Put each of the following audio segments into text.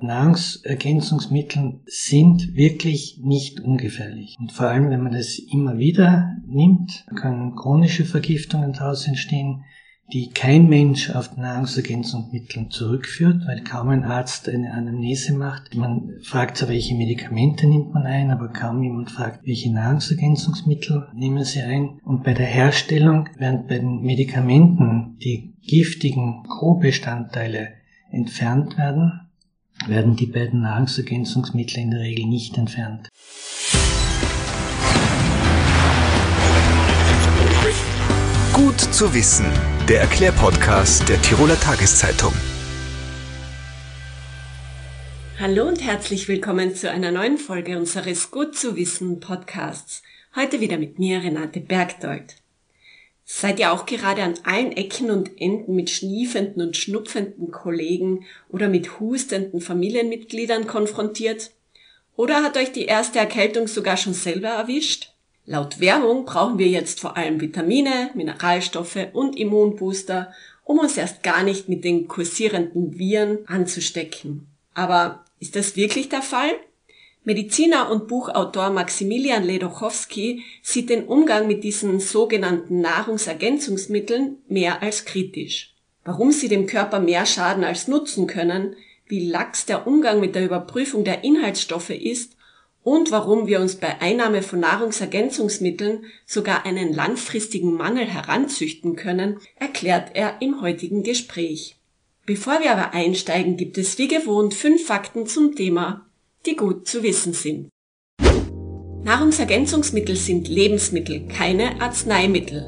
Nahrungsergänzungsmittel sind wirklich nicht ungefährlich. Und vor allem, wenn man das immer wieder nimmt, können chronische Vergiftungen daraus entstehen, die kein Mensch auf Nahrungsergänzungsmittel zurückführt, weil kaum ein Arzt eine Anamnese macht. Man fragt zwar, welche Medikamente nimmt man ein, aber kaum jemand fragt, welche Nahrungsergänzungsmittel nehmen sie ein. Und bei der Herstellung, während bei den Medikamenten die giftigen Co-Bestandteile entfernt werden, werden die beiden Nahrungsergänzungsmittel in der Regel nicht entfernt. Gut zu wissen, der Erklärpodcast der Tiroler Tageszeitung. Hallo und herzlich willkommen zu einer neuen Folge unseres Gut zu wissen Podcasts. Heute wieder mit mir, Renate Bergdold. Seid ihr auch gerade an allen Ecken und Enden mit schniefenden und schnupfenden Kollegen oder mit hustenden Familienmitgliedern konfrontiert? Oder hat euch die erste Erkältung sogar schon selber erwischt? Laut Werbung brauchen wir jetzt vor allem Vitamine, Mineralstoffe und Immunbooster, um uns erst gar nicht mit den kursierenden Viren anzustecken. Aber ist das wirklich der Fall? Mediziner und Buchautor Maximilian Ledochowski sieht den Umgang mit diesen sogenannten Nahrungsergänzungsmitteln mehr als kritisch. Warum sie dem Körper mehr schaden als nutzen können, wie lax der Umgang mit der Überprüfung der Inhaltsstoffe ist und warum wir uns bei Einnahme von Nahrungsergänzungsmitteln sogar einen langfristigen Mangel heranzüchten können, erklärt er im heutigen Gespräch. Bevor wir aber einsteigen, gibt es wie gewohnt fünf Fakten zum Thema die gut zu wissen sind. Nahrungsergänzungsmittel sind Lebensmittel, keine Arzneimittel.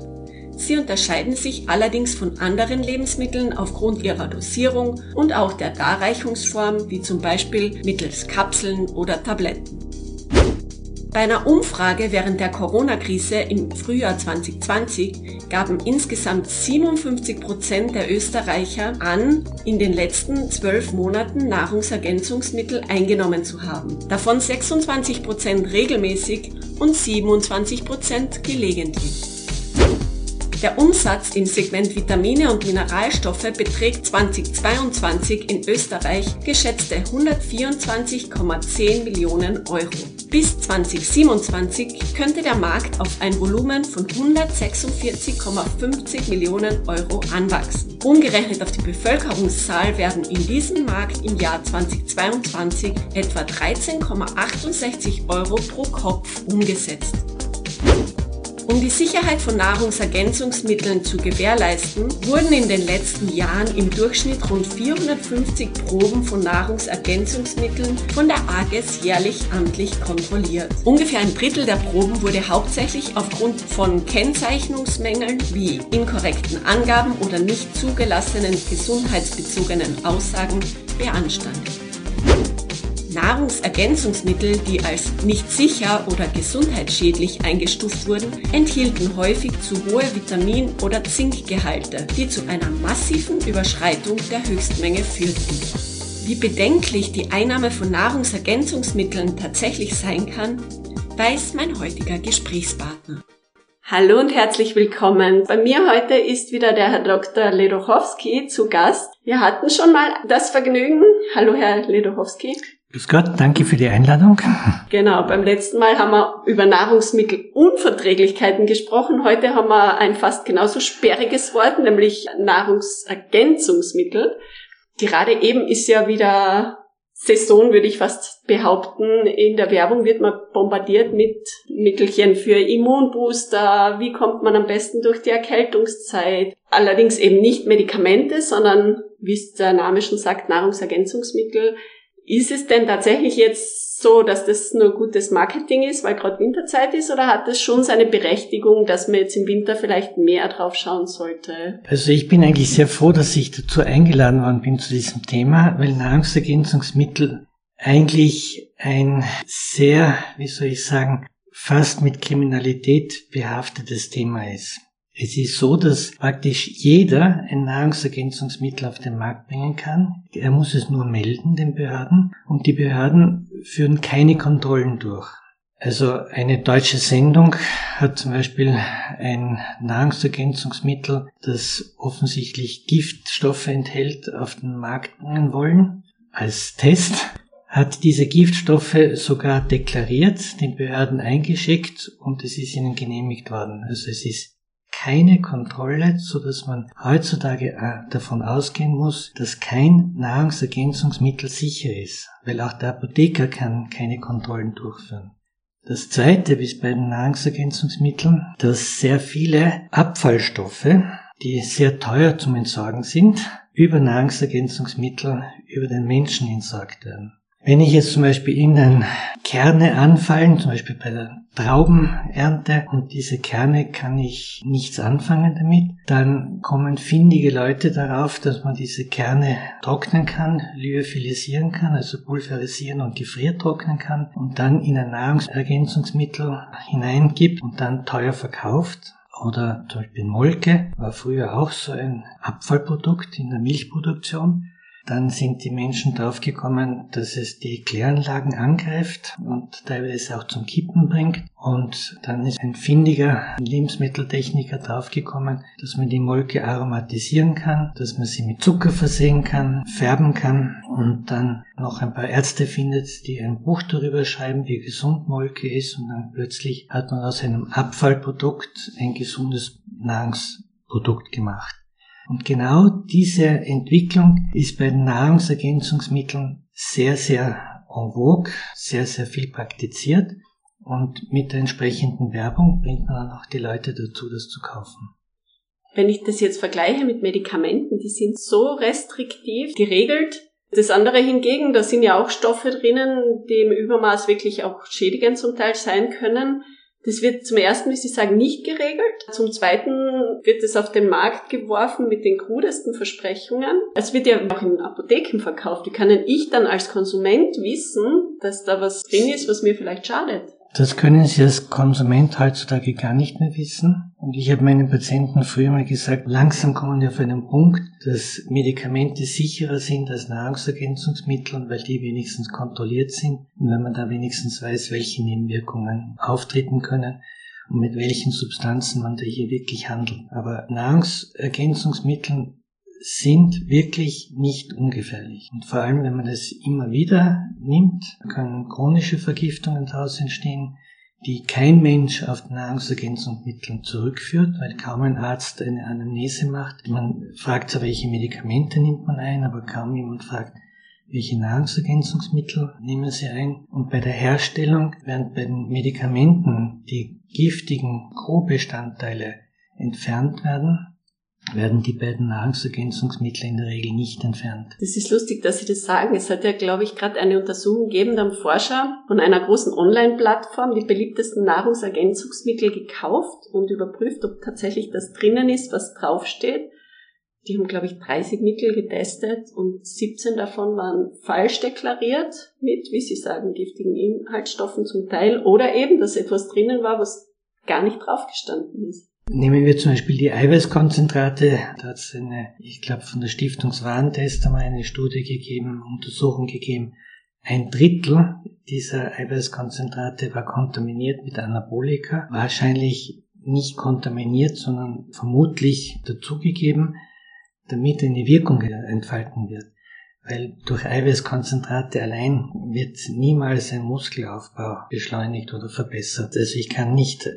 Sie unterscheiden sich allerdings von anderen Lebensmitteln aufgrund ihrer Dosierung und auch der Darreichungsform, wie zum Beispiel mittels Kapseln oder Tabletten. Bei einer Umfrage während der Corona-Krise im Frühjahr 2020 gaben insgesamt 57 Prozent der Österreicher an, in den letzten zwölf Monaten Nahrungsergänzungsmittel eingenommen zu haben. Davon 26 Prozent regelmäßig und 27 Prozent gelegentlich. Der Umsatz im Segment Vitamine und Mineralstoffe beträgt 2022 in Österreich geschätzte 124,10 Millionen Euro. Bis 2027 könnte der Markt auf ein Volumen von 146,50 Millionen Euro anwachsen. Umgerechnet auf die Bevölkerungszahl werden in diesem Markt im Jahr 2022 etwa 13,68 Euro pro Kopf umgesetzt. Um die Sicherheit von Nahrungsergänzungsmitteln zu gewährleisten, wurden in den letzten Jahren im Durchschnitt rund 450 Proben von Nahrungsergänzungsmitteln von der AGES jährlich amtlich kontrolliert. Ungefähr ein Drittel der Proben wurde hauptsächlich aufgrund von Kennzeichnungsmängeln wie inkorrekten Angaben oder nicht zugelassenen gesundheitsbezogenen Aussagen beanstandet. Nahrungsergänzungsmittel, die als nicht sicher oder gesundheitsschädlich eingestuft wurden, enthielten häufig zu hohe Vitamin- oder Zinkgehalte, die zu einer massiven Überschreitung der Höchstmenge führten. Wie bedenklich die Einnahme von Nahrungsergänzungsmitteln tatsächlich sein kann, weiß mein heutiger Gesprächspartner. Hallo und herzlich willkommen. Bei mir heute ist wieder der Herr Dr. Ledochowski zu Gast. Wir hatten schon mal das Vergnügen. Hallo Herr Ledochowski. Grüß Gott, danke für die Einladung. Genau, beim letzten Mal haben wir über Nahrungsmittelunverträglichkeiten gesprochen. Heute haben wir ein fast genauso sperriges Wort, nämlich Nahrungsergänzungsmittel. Gerade eben ist ja wieder Saison, würde ich fast behaupten. In der Werbung wird man bombardiert mit Mittelchen für Immunbooster. Wie kommt man am besten durch die Erkältungszeit? Allerdings eben nicht Medikamente, sondern, wie es der Name schon sagt, Nahrungsergänzungsmittel ist es denn tatsächlich jetzt so, dass das nur gutes Marketing ist, weil gerade Winterzeit ist, oder hat das schon seine Berechtigung, dass man jetzt im Winter vielleicht mehr drauf schauen sollte? Also ich bin eigentlich sehr froh, dass ich dazu eingeladen worden bin zu diesem Thema, weil Nahrungsergänzungsmittel eigentlich ein sehr, wie soll ich sagen, fast mit Kriminalität behaftetes Thema ist. Es ist so, dass praktisch jeder ein Nahrungsergänzungsmittel auf den Markt bringen kann. Er muss es nur melden den Behörden und die Behörden führen keine Kontrollen durch. Also eine deutsche Sendung hat zum Beispiel ein Nahrungsergänzungsmittel, das offensichtlich Giftstoffe enthält, auf den Markt bringen wollen als Test, hat diese Giftstoffe sogar deklariert, den Behörden eingeschickt und es ist ihnen genehmigt worden. Also es ist keine Kontrolle, so dass man heutzutage äh, davon ausgehen muss, dass kein Nahrungsergänzungsmittel sicher ist, weil auch der Apotheker kann keine Kontrollen durchführen. Das zweite ist bei den Nahrungsergänzungsmitteln, dass sehr viele Abfallstoffe, die sehr teuer zum Entsorgen sind, über Nahrungsergänzungsmittel über den Menschen entsorgt werden. Wenn ich jetzt zum Beispiel Ihnen Kerne anfallen, zum Beispiel bei der Traubenernte, und diese Kerne kann ich nichts anfangen damit, dann kommen findige Leute darauf, dass man diese Kerne trocknen kann, lyophilisieren kann, also pulverisieren und gefriertrocknen kann und dann in ein Nahrungsergänzungsmittel hineingibt und dann teuer verkauft. Oder zum Beispiel Molke war früher auch so ein Abfallprodukt in der Milchproduktion. Dann sind die Menschen draufgekommen, dass es die Kläranlagen angreift und teilweise auch zum Kippen bringt. Und dann ist ein findiger Lebensmitteltechniker draufgekommen, dass man die Molke aromatisieren kann, dass man sie mit Zucker versehen kann, färben kann und dann noch ein paar Ärzte findet, die ein Buch darüber schreiben, wie gesund Molke ist und dann plötzlich hat man aus einem Abfallprodukt ein gesundes Nahrungsprodukt gemacht. Und genau diese Entwicklung ist bei den Nahrungsergänzungsmitteln sehr, sehr en vogue, sehr, sehr viel praktiziert. Und mit der entsprechenden Werbung bringt man dann auch die Leute dazu, das zu kaufen. Wenn ich das jetzt vergleiche mit Medikamenten, die sind so restriktiv geregelt. Das andere hingegen, da sind ja auch Stoffe drinnen, die im Übermaß wirklich auch schädigend zum Teil sein können. Das wird zum ersten, wie Sie sagen, nicht geregelt. Zum zweiten wird es auf den Markt geworfen mit den krudesten Versprechungen. Es wird ja auch in Apotheken verkauft. Wie kann denn ich dann als Konsument wissen, dass da was drin ist, was mir vielleicht schadet? Das können Sie als Konsument heutzutage gar nicht mehr wissen. Und ich habe meinen Patienten früher mal gesagt, langsam kommen wir auf einen Punkt, dass Medikamente sicherer sind als Nahrungsergänzungsmittel, weil die wenigstens kontrolliert sind und wenn man da wenigstens weiß, welche Nebenwirkungen auftreten können und mit welchen Substanzen man da hier wirklich handelt. Aber Nahrungsergänzungsmittel sind wirklich nicht ungefährlich. Und vor allem, wenn man das immer wieder nimmt, können chronische Vergiftungen daraus entstehen, die kein Mensch auf Nahrungsergänzungsmitteln zurückführt, weil kaum ein Arzt eine Anamnese macht. Man fragt zwar, welche Medikamente nimmt man ein, aber kaum jemand fragt, welche Nahrungsergänzungsmittel nehmen Sie ein. Und bei der Herstellung, während bei den Medikamenten die giftigen Co-Bestandteile entfernt werden, werden die beiden Nahrungsergänzungsmittel in der Regel nicht entfernt. Das ist lustig, dass Sie das sagen. Es hat ja, glaube ich, gerade eine Untersuchung gegeben, da haben Forscher von einer großen Online-Plattform die beliebtesten Nahrungsergänzungsmittel gekauft und überprüft, ob tatsächlich das drinnen ist, was draufsteht. Die haben, glaube ich, 30 Mittel getestet und 17 davon waren falsch deklariert mit, wie Sie sagen, giftigen Inhaltsstoffen zum Teil oder eben, dass etwas drinnen war, was gar nicht draufgestanden ist. Nehmen wir zum Beispiel die Eiweißkonzentrate. Da hat es eine, ich glaube, von der Stiftungs Warentest einmal eine Studie gegeben, Untersuchung gegeben. Ein Drittel dieser Eiweißkonzentrate war kontaminiert mit Anabolika. Wahrscheinlich nicht kontaminiert, sondern vermutlich dazugegeben, damit eine Wirkung entfalten wird. Weil durch Eiweißkonzentrate allein wird niemals ein Muskelaufbau beschleunigt oder verbessert. Also ich kann nicht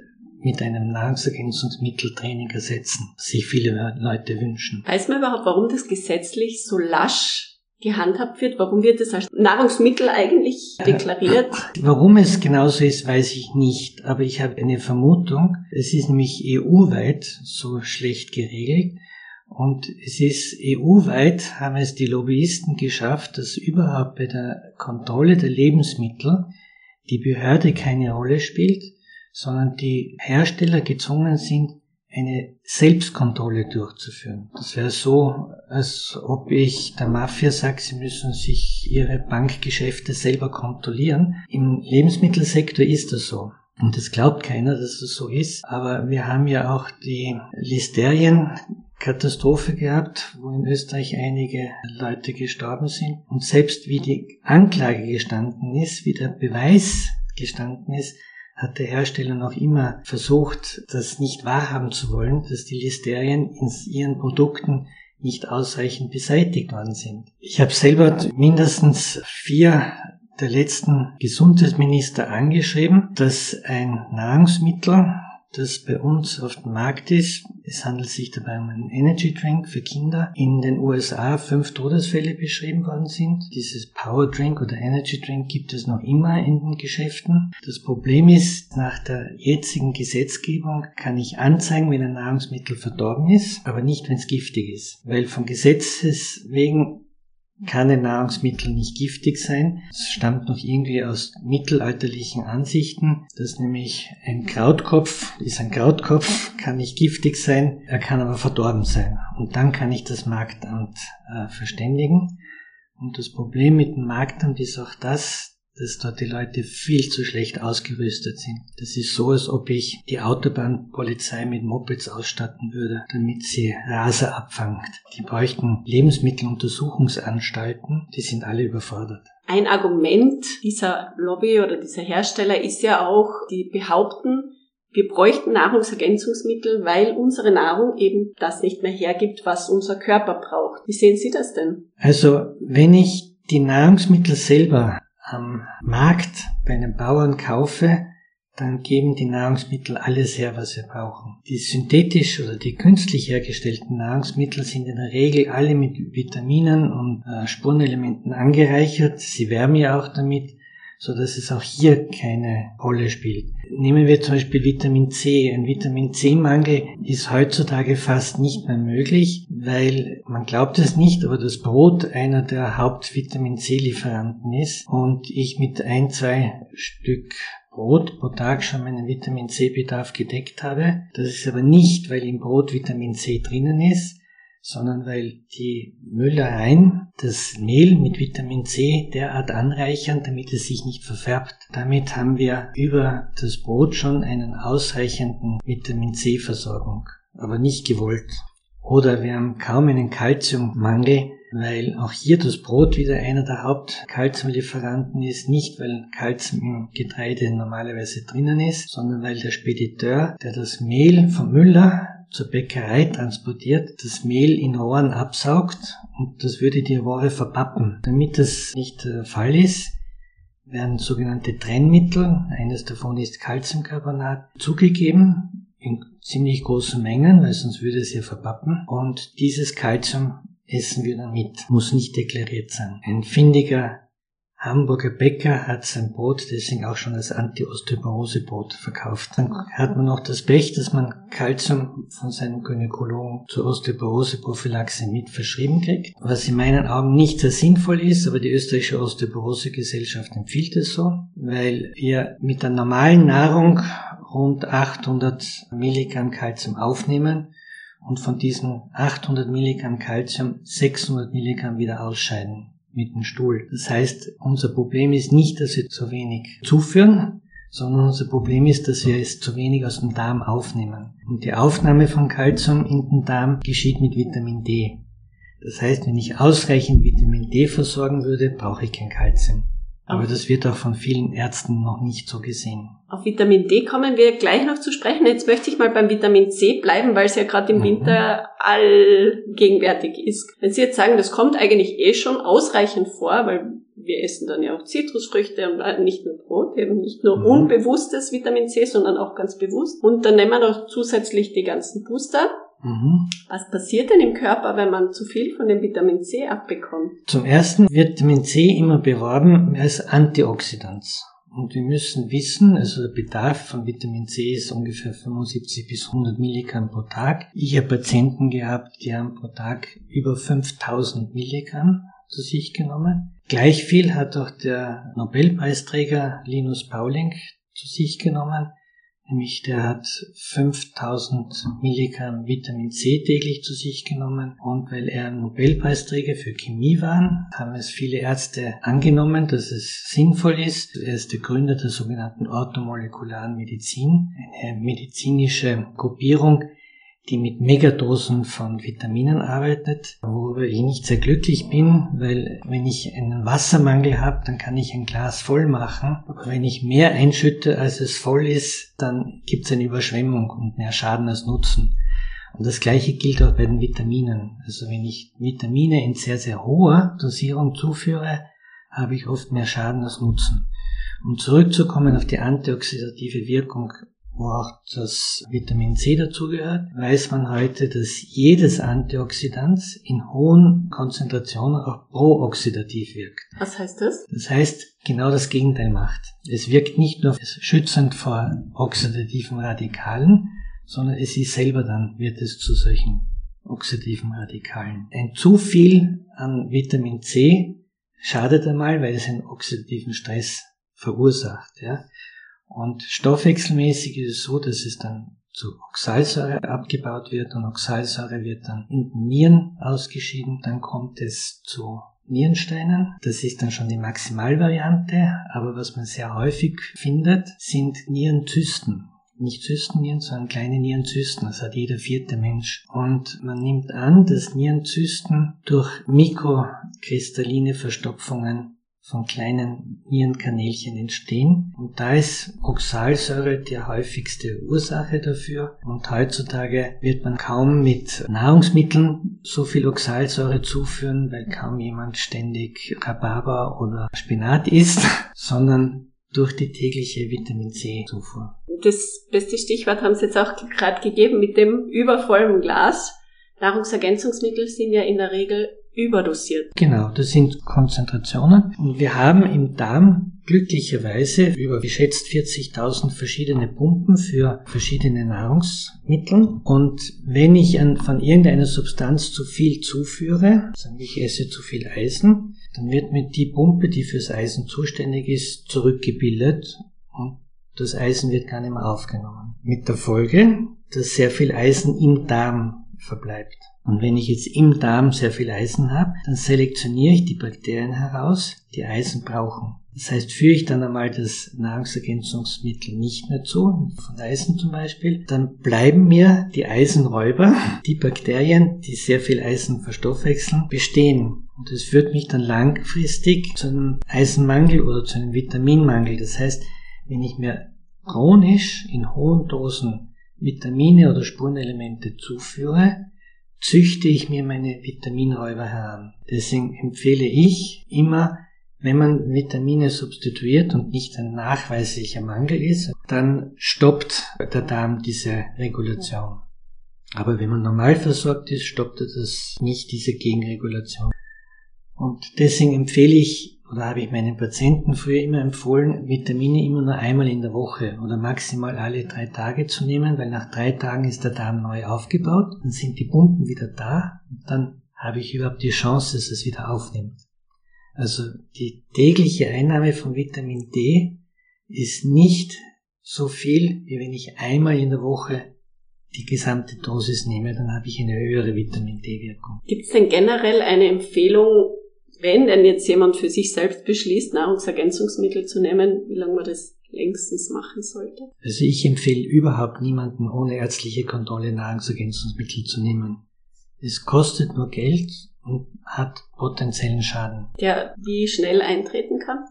mit einem Nahrungsergänzungsmitteltraining ersetzen, das sich viele Leute wünschen. Weiß man überhaupt, warum das gesetzlich so lasch gehandhabt wird? Warum wird es als Nahrungsmittel eigentlich deklariert? Warum es genauso ist, weiß ich nicht. Aber ich habe eine Vermutung. Es ist nämlich EU-weit so schlecht geregelt. Und es ist EU-weit, haben es die Lobbyisten geschafft, dass überhaupt bei der Kontrolle der Lebensmittel die Behörde keine Rolle spielt, sondern die Hersteller gezwungen sind, eine Selbstkontrolle durchzuführen. Das wäre so, als ob ich der Mafia sage, sie müssen sich ihre Bankgeschäfte selber kontrollieren. Im Lebensmittelsektor ist das so. Und das glaubt keiner, dass das so ist. Aber wir haben ja auch die Listerien-Katastrophe gehabt, wo in Österreich einige Leute gestorben sind. Und selbst wie die Anklage gestanden ist, wie der Beweis gestanden ist, hat der Hersteller noch immer versucht, das nicht wahrhaben zu wollen, dass die Listerien in ihren Produkten nicht ausreichend beseitigt worden sind. Ich habe selber mindestens vier der letzten Gesundheitsminister angeschrieben, dass ein Nahrungsmittel das bei uns auf dem Markt ist. Es handelt sich dabei um einen Energy Drink für Kinder. In den USA fünf Todesfälle beschrieben worden sind. Dieses Power Drink oder Energy Drink gibt es noch immer in den Geschäften. Das Problem ist, nach der jetzigen Gesetzgebung kann ich anzeigen, wenn ein Nahrungsmittel verdorben ist, aber nicht, wenn es giftig ist. Weil vom Gesetzes wegen kann ein Nahrungsmittel nicht giftig sein. Es stammt noch irgendwie aus mittelalterlichen Ansichten, dass nämlich ein Krautkopf ist ein Krautkopf, kann nicht giftig sein, er kann aber verdorben sein. Und dann kann ich das Marktamt äh, verständigen. Und das Problem mit dem Marktamt ist auch das, dass dort die Leute viel zu schlecht ausgerüstet sind. Das ist so, als ob ich die Autobahnpolizei mit Mopeds ausstatten würde, damit sie Raser abfangt. Die bräuchten Lebensmitteluntersuchungsanstalten, die sind alle überfordert. Ein Argument dieser Lobby oder dieser Hersteller ist ja auch, die behaupten, wir bräuchten Nahrungsergänzungsmittel, weil unsere Nahrung eben das nicht mehr hergibt, was unser Körper braucht. Wie sehen Sie das denn? Also, wenn ich die Nahrungsmittel selber am Markt bei einem Bauern kaufe, dann geben die Nahrungsmittel alles her, was wir brauchen. Die synthetisch oder die künstlich hergestellten Nahrungsmittel sind in der Regel alle mit Vitaminen und äh, Spurenelementen angereichert. Sie wärmen ja auch damit so dass es auch hier keine Rolle spielt. Nehmen wir zum Beispiel Vitamin C. Ein Vitamin C-Mangel ist heutzutage fast nicht mehr möglich, weil man glaubt es nicht, aber das Brot einer der Haupt-Vitamin C-Lieferanten ist und ich mit ein, zwei Stück Brot pro Tag schon meinen Vitamin C-Bedarf gedeckt habe. Das ist aber nicht, weil im Brot Vitamin C drinnen ist, sondern weil die Müllereien das Mehl mit Vitamin C derart anreichern, damit es sich nicht verfärbt. Damit haben wir über das Brot schon einen ausreichenden Vitamin C Versorgung, aber nicht gewollt. Oder wir haben kaum einen Kalziummangel, weil auch hier das Brot wieder einer der Hauptkalziumlieferanten ist, nicht weil Kalzium im Getreide normalerweise drinnen ist, sondern weil der Spediteur, der das Mehl vom Müller zur Bäckerei transportiert, das Mehl in Rohren absaugt und das würde die Rohre verpappen. Damit das nicht der Fall ist, werden sogenannte Trennmittel, eines davon ist Calciumcarbonat, zugegeben in ziemlich großen Mengen, weil sonst würde es ja verpappen. Und dieses Calcium essen wir dann mit, muss nicht deklariert sein. Ein findiger Hamburger Bäcker hat sein Brot deswegen auch schon als Anti-Osteoporose-Brot verkauft. Dann hat man noch das Pech, dass man Kalzium von seinem Gynäkologen zur Osteoporose-Prophylaxe mit verschrieben kriegt, was in meinen Augen nicht sehr sinnvoll ist, aber die österreichische Osteoporose-Gesellschaft empfiehlt es so, weil wir mit der normalen Nahrung rund 800 Milligramm Kalzium aufnehmen und von diesen 800 Milligramm Kalzium 600 Milligramm wieder ausscheiden mit dem Stuhl. Das heißt, unser Problem ist nicht, dass wir zu wenig zuführen, sondern unser Problem ist, dass wir es zu wenig aus dem Darm aufnehmen. Und die Aufnahme von Kalzium in den Darm geschieht mit Vitamin D. Das heißt, wenn ich ausreichend Vitamin D versorgen würde, brauche ich kein Kalzium. Aber das wird auch von vielen Ärzten noch nicht so gesehen. Auf Vitamin D kommen wir gleich noch zu sprechen. Jetzt möchte ich mal beim Vitamin C bleiben, weil es ja gerade im mhm. Winter allgegenwärtig ist. Wenn Sie jetzt sagen, das kommt eigentlich eh schon ausreichend vor, weil wir essen dann ja auch Zitrusfrüchte und nicht nur Brot, eben nicht nur mhm. unbewusstes Vitamin C, sondern auch ganz bewusst. Und dann nehmen wir noch zusätzlich die ganzen Booster. Mhm. Was passiert denn im Körper, wenn man zu viel von dem Vitamin C abbekommt? Zum ersten wird Vitamin C immer beworben als Antioxidant. Und wir müssen wissen, also der Bedarf von Vitamin C ist ungefähr 75 bis 100 Milligramm pro Tag. Ich habe Patienten gehabt, die haben pro Tag über 5000 Milligramm zu sich genommen. Gleich viel hat auch der Nobelpreisträger Linus Pauling zu sich genommen. Nämlich der hat 5000 Milligramm Vitamin C täglich zu sich genommen und weil er Nobelpreisträger für Chemie war, haben es viele Ärzte angenommen, dass es sinnvoll ist. Er ist der Gründer der sogenannten orthomolekularen Medizin, eine medizinische Gruppierung, die mit Megadosen von Vitaminen arbeitet, worüber ich nicht sehr glücklich bin, weil wenn ich einen Wassermangel habe, dann kann ich ein Glas voll machen. Aber wenn ich mehr einschütte, als es voll ist, dann gibt es eine Überschwemmung und mehr Schaden als Nutzen. Und das gleiche gilt auch bei den Vitaminen. Also wenn ich Vitamine in sehr, sehr hoher Dosierung zuführe, habe ich oft mehr Schaden als Nutzen. Um zurückzukommen auf die antioxidative Wirkung, wo auch das Vitamin C dazugehört, weiß man heute, dass jedes Antioxidant in hohen Konzentrationen auch prooxidativ wirkt. Was heißt das? Das heißt, genau das Gegenteil macht. Es wirkt nicht nur schützend vor oxidativen Radikalen, sondern es ist selber dann, wird es zu solchen oxidativen Radikalen. Ein zu viel an Vitamin C schadet einmal, weil es einen oxidativen Stress verursacht. Ja. Und stoffwechselmäßig ist es so, dass es dann zu Oxalsäure abgebaut wird und Oxalsäure wird dann in den Nieren ausgeschieden. Dann kommt es zu Nierensteinen. Das ist dann schon die Maximalvariante, aber was man sehr häufig findet, sind Nierenzysten nicht Zystennieren, sondern kleine Nierenzysten. Das hat jeder vierte Mensch. Und man nimmt an, dass Nierenzysten durch mikrokristalline Verstopfungen von kleinen Nierenkanälchen entstehen. Und da ist Oxalsäure die häufigste Ursache dafür. Und heutzutage wird man kaum mit Nahrungsmitteln so viel Oxalsäure zuführen, weil kaum jemand ständig Rhabarber oder Spinat isst, sondern durch die tägliche Vitamin C-Zufuhr. Das beste Stichwort haben Sie jetzt auch gerade gegeben mit dem übervollen Glas. Nahrungsergänzungsmittel sind ja in der Regel überdosiert. Genau, das sind Konzentrationen. Und wir haben im Darm glücklicherweise über geschätzt 40.000 verschiedene Pumpen für verschiedene Nahrungsmittel. Und wenn ich an, von irgendeiner Substanz zu viel zuführe, sagen wir, ich esse zu viel Eisen, dann wird mir die Pumpe, die fürs Eisen zuständig ist, zurückgebildet und das Eisen wird gar nicht mehr aufgenommen. Mit der Folge, dass sehr viel Eisen im Darm verbleibt. Und wenn ich jetzt im Darm sehr viel Eisen habe, dann selektioniere ich die Bakterien heraus, die Eisen brauchen. Das heißt, führe ich dann einmal das Nahrungsergänzungsmittel nicht mehr zu, von Eisen zum Beispiel, dann bleiben mir die Eisenräuber, die Bakterien, die sehr viel Eisen verstoffwechseln, bestehen. Und das führt mich dann langfristig zu einem Eisenmangel oder zu einem Vitaminmangel. Das heißt, wenn ich mir chronisch in hohen Dosen Vitamine oder Spurenelemente zuführe, züchte ich mir meine Vitaminräuber heran. Deswegen empfehle ich immer, wenn man Vitamine substituiert und nicht ein nachweislicher Mangel ist, dann stoppt der Darm diese Regulation. Aber wenn man normal versorgt ist, stoppt er das nicht, diese Gegenregulation. Und deswegen empfehle ich oder habe ich meinen Patienten früher immer empfohlen, Vitamine immer nur einmal in der Woche oder maximal alle drei Tage zu nehmen, weil nach drei Tagen ist der Darm neu aufgebaut, dann sind die Pumpen wieder da und dann habe ich überhaupt die Chance, dass es wieder aufnimmt. Also die tägliche Einnahme von Vitamin D ist nicht so viel, wie wenn ich einmal in der Woche die gesamte Dosis nehme, dann habe ich eine höhere Vitamin D-Wirkung. Gibt es denn generell eine Empfehlung, wenn denn jetzt jemand für sich selbst beschließt, Nahrungsergänzungsmittel zu nehmen, wie lange man das längstens machen sollte? Also ich empfehle überhaupt niemanden ohne ärztliche Kontrolle Nahrungsergänzungsmittel zu nehmen. Es kostet nur Geld und hat potenziellen Schaden. Der wie schnell eintreten kann?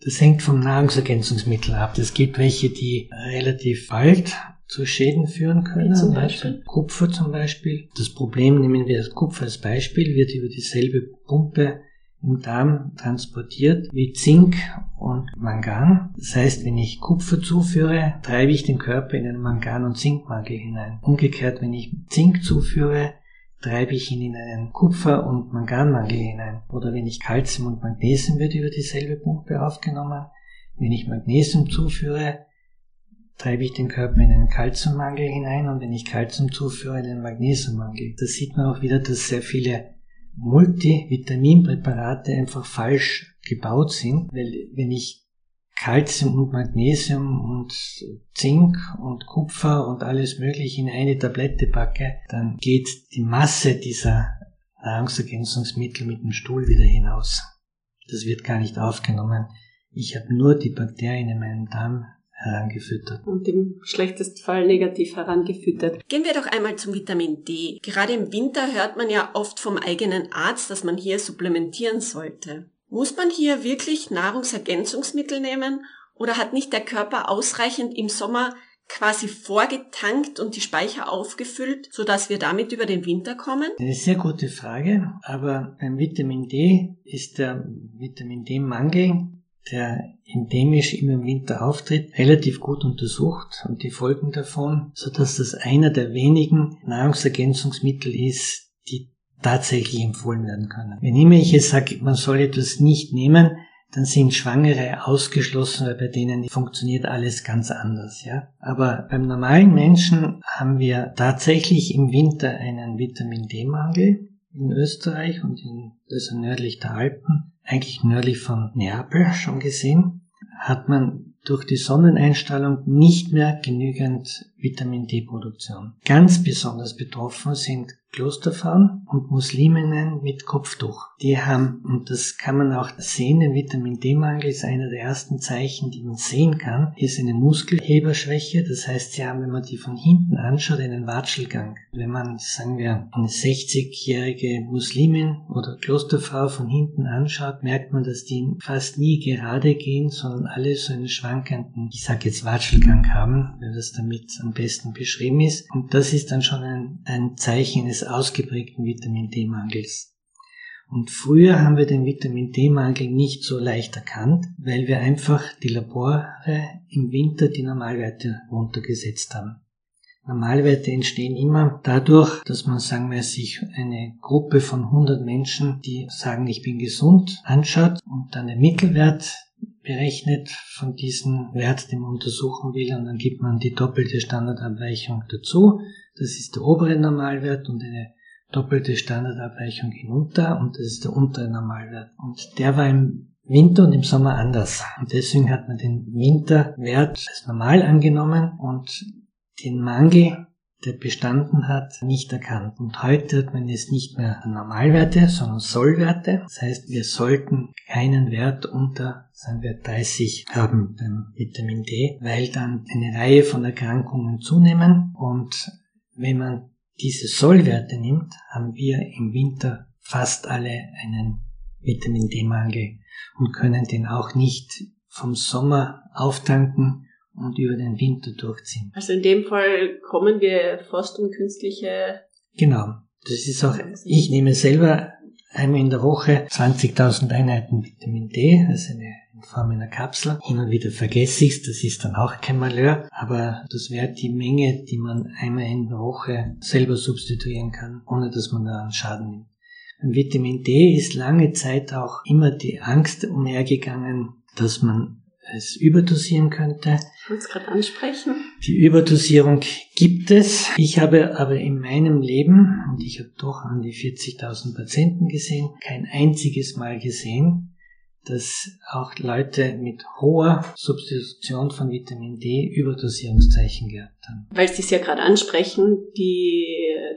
Das hängt vom Nahrungsergänzungsmittel ab. Es gibt welche, die relativ bald zu Schäden führen können. Wie zum Beispiel? Kupfer zum Beispiel. Das Problem, nehmen wir das Kupfer als Beispiel, wird über dieselbe Pumpe im Darm transportiert wie Zink und Mangan. Das heißt, wenn ich Kupfer zuführe, treibe ich den Körper in einen Mangan- und Zinkmangel hinein. Umgekehrt, wenn ich Zink zuführe, treibe ich ihn in einen Kupfer- und Manganmangel hinein. Oder wenn ich Kalzium und Magnesium wird über dieselbe Pumpe aufgenommen. Wenn ich Magnesium zuführe, treibe ich den Körper in einen Kalziummangel hinein und wenn ich Kalzium zuführe, in einen Magnesiummangel. Da sieht man auch wieder, dass sehr viele Multivitaminpräparate einfach falsch gebaut sind, weil wenn ich Calcium und Magnesium und Zink und Kupfer und alles mögliche in eine Tablette packe, dann geht die Masse dieser Nahrungsergänzungsmittel mit dem Stuhl wieder hinaus. Das wird gar nicht aufgenommen. Ich habe nur die Bakterien in meinem Darm herangefüttert. Und im schlechtesten Fall negativ herangefüttert. Gehen wir doch einmal zum Vitamin D. Gerade im Winter hört man ja oft vom eigenen Arzt, dass man hier supplementieren sollte. Muss man hier wirklich Nahrungsergänzungsmittel nehmen oder hat nicht der Körper ausreichend im Sommer quasi vorgetankt und die Speicher aufgefüllt, sodass wir damit über den Winter kommen? Eine sehr gute Frage, aber beim Vitamin D ist der Vitamin D-Mangel, der endemisch immer im Winter auftritt, relativ gut untersucht und die Folgen davon, sodass das einer der wenigen Nahrungsergänzungsmittel ist, die tatsächlich empfohlen werden können. Wenn immer ich jetzt sage, man soll etwas nicht nehmen, dann sind Schwangere ausgeschlossen, weil bei denen funktioniert alles ganz anders, ja. Aber beim normalen Menschen haben wir tatsächlich im Winter einen Vitamin D-Mangel in Österreich und in, also nördlich der Alpen, eigentlich nördlich von Neapel schon gesehen, hat man durch die Sonneneinstrahlung nicht mehr genügend Vitamin D-Produktion. Ganz besonders betroffen sind Klosterfrauen und Musliminnen mit Kopftuch. Die haben, und das kann man auch sehen, der Vitamin D-Mangel ist einer der ersten Zeichen, die man sehen kann, ist eine Muskelheberschwäche. Das heißt, sie haben, wenn man die von hinten anschaut, einen Watschelgang. Wenn man, sagen wir, eine 60-jährige Muslimin oder Klosterfrau von hinten anschaut, merkt man, dass die fast nie gerade gehen, sondern alle so einen schwankenden, ich sage jetzt Watschelgang haben, weil das damit am besten beschrieben ist. Und das ist dann schon ein, ein Zeichen eines ausgeprägten Vitamin D-Mangels. Und früher haben wir den Vitamin D-Mangel nicht so leicht erkannt, weil wir einfach die Labore im Winter die Normalwerte runtergesetzt haben. Normalwerte entstehen immer dadurch, dass man, sagen wir, sich eine Gruppe von 100 Menschen, die sagen, ich bin gesund, anschaut und dann den Mittelwert berechnet von diesem Wert, den man untersuchen will, und dann gibt man die doppelte Standardabweichung dazu. Das ist der obere Normalwert und eine doppelte Standardabweichung hinunter und das ist der untere Normalwert. Und der war im Winter und im Sommer anders. Und deswegen hat man den Winterwert als normal angenommen und den Mangel, der bestanden hat, nicht erkannt. Und heute hat man jetzt nicht mehr Normalwerte, sondern Sollwerte. Das heißt, wir sollten keinen Wert unter, sagen wir, 30 haben beim Vitamin D, weil dann eine Reihe von Erkrankungen zunehmen und wenn man diese Sollwerte nimmt, haben wir im Winter fast alle einen Vitamin D-Mangel und können den auch nicht vom Sommer auftanken und über den Winter durchziehen. Also in dem Fall kommen wir fast um künstliche. Genau. Das ist auch, ich nehme selber einmal in der Woche 20.000 Einheiten Vitamin D, also eine Form einer Kapsel. Hin und wieder vergesse ich es, das ist dann auch kein Malheur, aber das wäre die Menge, die man einmal in der Woche selber substituieren kann, ohne dass man da einen Schaden nimmt. Beim Vitamin D ist lange Zeit auch immer die Angst umhergegangen, dass man es überdosieren könnte. Ich wollte es gerade ansprechen. Die Überdosierung gibt es. Ich habe aber in meinem Leben, und ich habe doch an die 40.000 Patienten gesehen, kein einziges Mal gesehen, dass auch Leute mit hoher Substitution von Vitamin D Überdosierungszeichen gehabt haben. Weil Sie es ja gerade ansprechen, die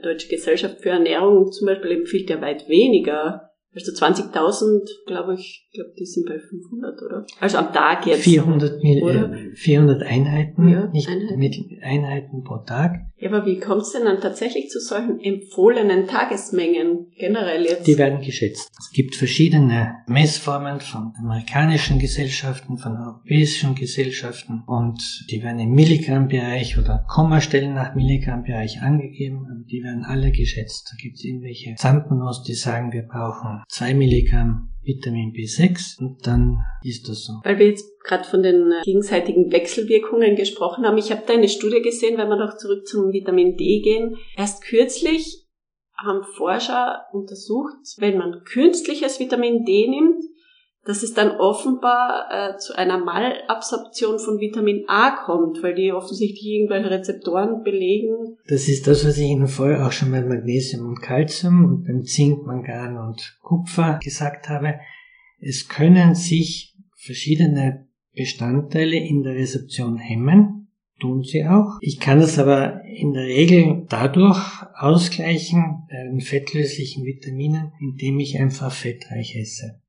Deutsche Gesellschaft für Ernährung zum Beispiel empfiehlt ja weit weniger also 20.000, glaube ich, glaube die sind bei 500, oder? Also am Tag jetzt. 400, oder? 400 Einheiten, ja, nicht Einheiten. Mit Einheiten pro Tag. Ja, aber wie kommt es denn dann tatsächlich zu solchen empfohlenen Tagesmengen generell jetzt? Die werden geschätzt. Es gibt verschiedene Messformen von amerikanischen Gesellschaften, von europäischen Gesellschaften und die werden im Milligrammbereich oder Kommastellen nach Milligrammbereich angegeben, aber die werden alle geschätzt. Da gibt es irgendwelche Zampanos, die sagen, wir brauchen 2 Milligramm Vitamin B6 und dann ist das so. Weil wir jetzt gerade von den äh, gegenseitigen Wechselwirkungen gesprochen haben. Ich habe da eine Studie gesehen, wenn wir noch zurück zum Vitamin D gehen. Erst kürzlich haben Forscher untersucht, wenn man künstliches Vitamin D nimmt, dass es dann offenbar äh, zu einer Malabsorption von Vitamin A kommt, weil die offensichtlich irgendwelche Rezeptoren belegen. Das ist das, was ich Ihnen vorher auch schon bei Magnesium und Calcium und beim Zink, Mangan und Kupfer gesagt habe. Es können sich verschiedene Bestandteile in der Rezeption hemmen, tun sie auch. Ich kann das aber in der Regel dadurch ausgleichen bei den fettlöslichen Vitaminen, indem ich einfach fettreich esse.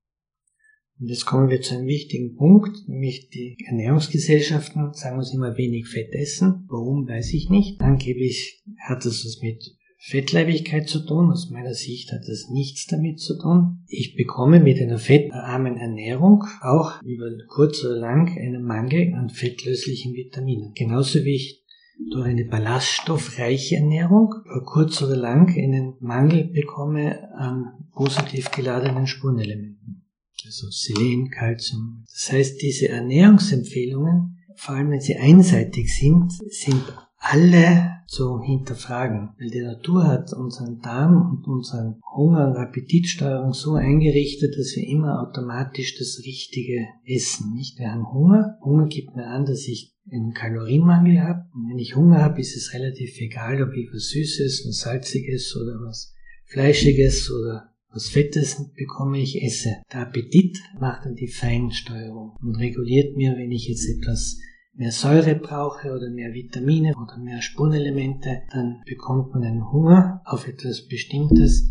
Und jetzt kommen wir zu einem wichtigen Punkt, nämlich die Ernährungsgesellschaften sagen uns immer wenig Fett essen. Warum, weiß ich nicht. Angeblich hat das was mit Fettleibigkeit zu tun. Aus meiner Sicht hat das nichts damit zu tun. Ich bekomme mit einer fettarmen Ernährung auch über kurz oder lang einen Mangel an fettlöslichen Vitaminen. Genauso wie ich durch eine ballaststoffreiche Ernährung über kurz oder lang einen Mangel bekomme an positiv geladenen Spurenelementen. Also Selen, Calcium. Das heißt, diese Ernährungsempfehlungen, vor allem wenn sie einseitig sind, sind alle zu hinterfragen, weil die Natur hat unseren Darm und unseren Hunger- und Appetitsteuerung so eingerichtet, dass wir immer automatisch das Richtige essen. Nicht? Wir haben Hunger. Hunger gibt mir an, dass ich einen Kalorienmangel habe. Und wenn ich Hunger habe, ist es relativ egal, ob ich was Süßes, was Salziges oder was Fleischiges oder was Fettes bekomme, ich esse. Der Appetit macht dann die Feinsteuerung und reguliert mir, wenn ich jetzt etwas mehr Säure brauche oder mehr Vitamine oder mehr Spurenelemente, dann bekommt man einen Hunger auf etwas Bestimmtes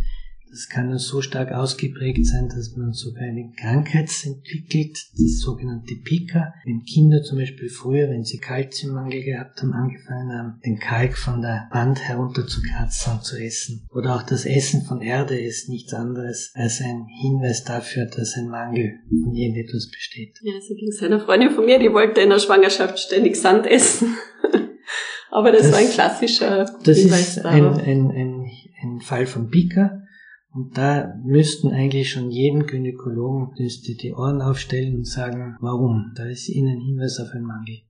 das kann nur so stark ausgeprägt sein, dass man sogar eine Krankheit entwickelt, das sogenannte Pika. Wenn Kinder zum Beispiel früher, wenn sie Kalziummangel gehabt haben, angefangen haben, den Kalk von der Wand herunter zu kratzen und zu essen. Oder auch das Essen von Erde ist nichts anderes als ein Hinweis dafür, dass ein Mangel von irgendetwas besteht. Ja, so ging es einer Freundin von mir, die wollte in der Schwangerschaft ständig Sand essen. Aber das, das, war ein klassischer das Hinweis ist ein, ein, ein, ein Fall von Pika. Und da müssten eigentlich schon jeden Gynäkologen die Ohren aufstellen und sagen, warum? Da ist ihnen Hinweis auf einen Mangel.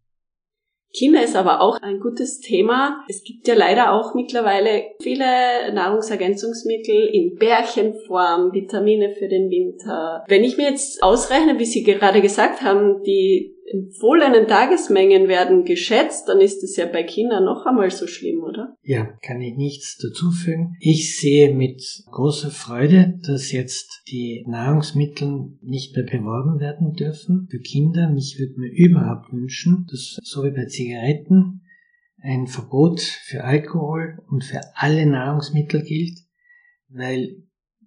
China ist aber auch ein gutes Thema. Es gibt ja leider auch mittlerweile viele Nahrungsergänzungsmittel in Bärchenform, Vitamine für den Winter. Wenn ich mir jetzt ausrechne, wie Sie gerade gesagt haben, die empfohlenen Tagesmengen werden geschätzt, dann ist es ja bei Kindern noch einmal so schlimm, oder? Ja, kann ich nichts dazufügen. Ich sehe mit großer Freude, dass jetzt die Nahrungsmittel nicht mehr beworben werden dürfen für Kinder. Mich würde mir überhaupt wünschen, dass so wie bei Zigaretten ein Verbot für Alkohol und für alle Nahrungsmittel gilt, weil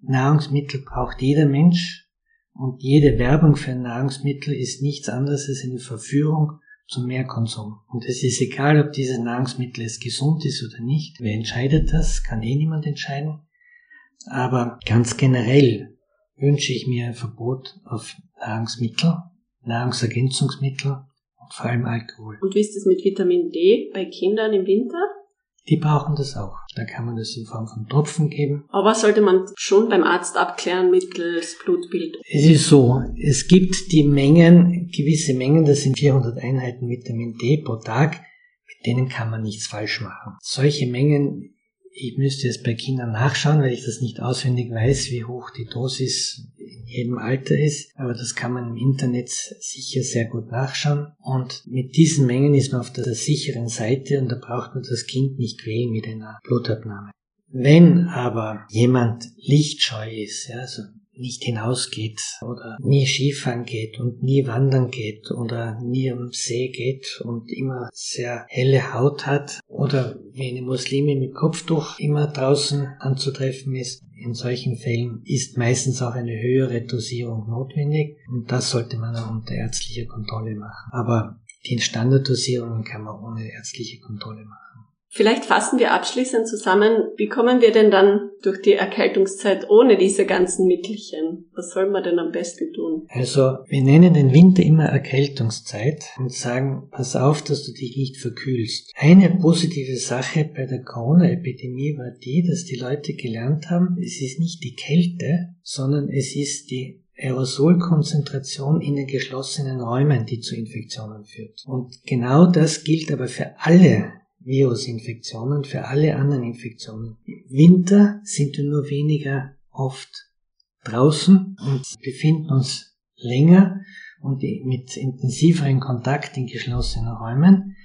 Nahrungsmittel braucht jeder Mensch und jede Werbung für Nahrungsmittel ist nichts anderes als eine Verführung zum Mehrkonsum. Und es ist egal, ob dieses Nahrungsmittel jetzt gesund ist oder nicht. Wer entscheidet das? Kann eh niemand entscheiden. Aber ganz generell wünsche ich mir ein Verbot auf Nahrungsmittel, Nahrungsergänzungsmittel und vor allem Alkohol. Und wie ist es mit Vitamin D bei Kindern im Winter? Die brauchen das auch. Da kann man das in Form von Tropfen geben. Aber sollte man schon beim Arzt abklären mittels Blutbild? Es ist so, es gibt die Mengen, gewisse Mengen, das sind 400 Einheiten Vitamin D pro Tag, mit denen kann man nichts falsch machen. Solche Mengen ich müsste es bei Kindern nachschauen, weil ich das nicht auswendig weiß, wie hoch die Dosis in jedem Alter ist. Aber das kann man im Internet sicher sehr gut nachschauen. Und mit diesen Mengen ist man auf der sicheren Seite und da braucht man das Kind nicht quälen mit einer Blutabnahme. Wenn aber jemand lichtscheu ist, ja, also nicht hinausgeht oder nie Skifahren geht und nie wandern geht oder nie am See geht und immer sehr helle Haut hat oder wie eine Muslime mit Kopftuch immer draußen anzutreffen ist. In solchen Fällen ist meistens auch eine höhere Dosierung notwendig und das sollte man auch unter ärztlicher Kontrolle machen. Aber die Standarddosierungen kann man ohne ärztliche Kontrolle machen. Vielleicht fassen wir abschließend zusammen, wie kommen wir denn dann durch die Erkältungszeit ohne diese ganzen Mittelchen? Was soll man denn am besten tun? Also, wir nennen den Winter immer Erkältungszeit und sagen, pass auf, dass du dich nicht verkühlst. Eine positive Sache bei der Corona-Epidemie war die, dass die Leute gelernt haben, es ist nicht die Kälte, sondern es ist die Aerosolkonzentration in den geschlossenen Räumen, die zu Infektionen führt. Und genau das gilt aber für alle Virusinfektionen, für alle anderen Infektionen. Im Winter sind wir nur weniger oft draußen und befinden uns länger und mit intensiveren Kontakt in geschlossenen Räumen.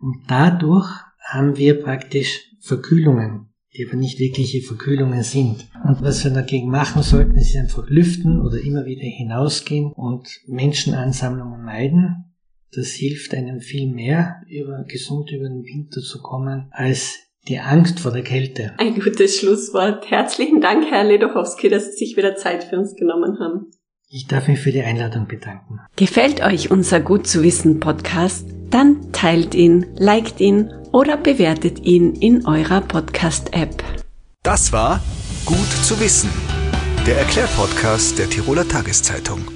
Und dadurch haben wir praktisch Verkühlungen, die aber nicht wirkliche Verkühlungen sind. Und was wir dagegen machen sollten, ist einfach lüften oder immer wieder hinausgehen und Menschenansammlungen meiden. Das hilft einem viel mehr, über, gesund über den Winter zu kommen, als die Angst vor der Kälte. Ein gutes Schlusswort. Herzlichen Dank, Herr Ledochowski, dass Sie sich wieder Zeit für uns genommen haben. Ich darf mich für die Einladung bedanken. Gefällt euch unser Gut zu wissen Podcast? Dann teilt ihn, liked ihn oder bewertet ihn in eurer Podcast-App. Das war Gut zu wissen, der Erklärpodcast der Tiroler Tageszeitung.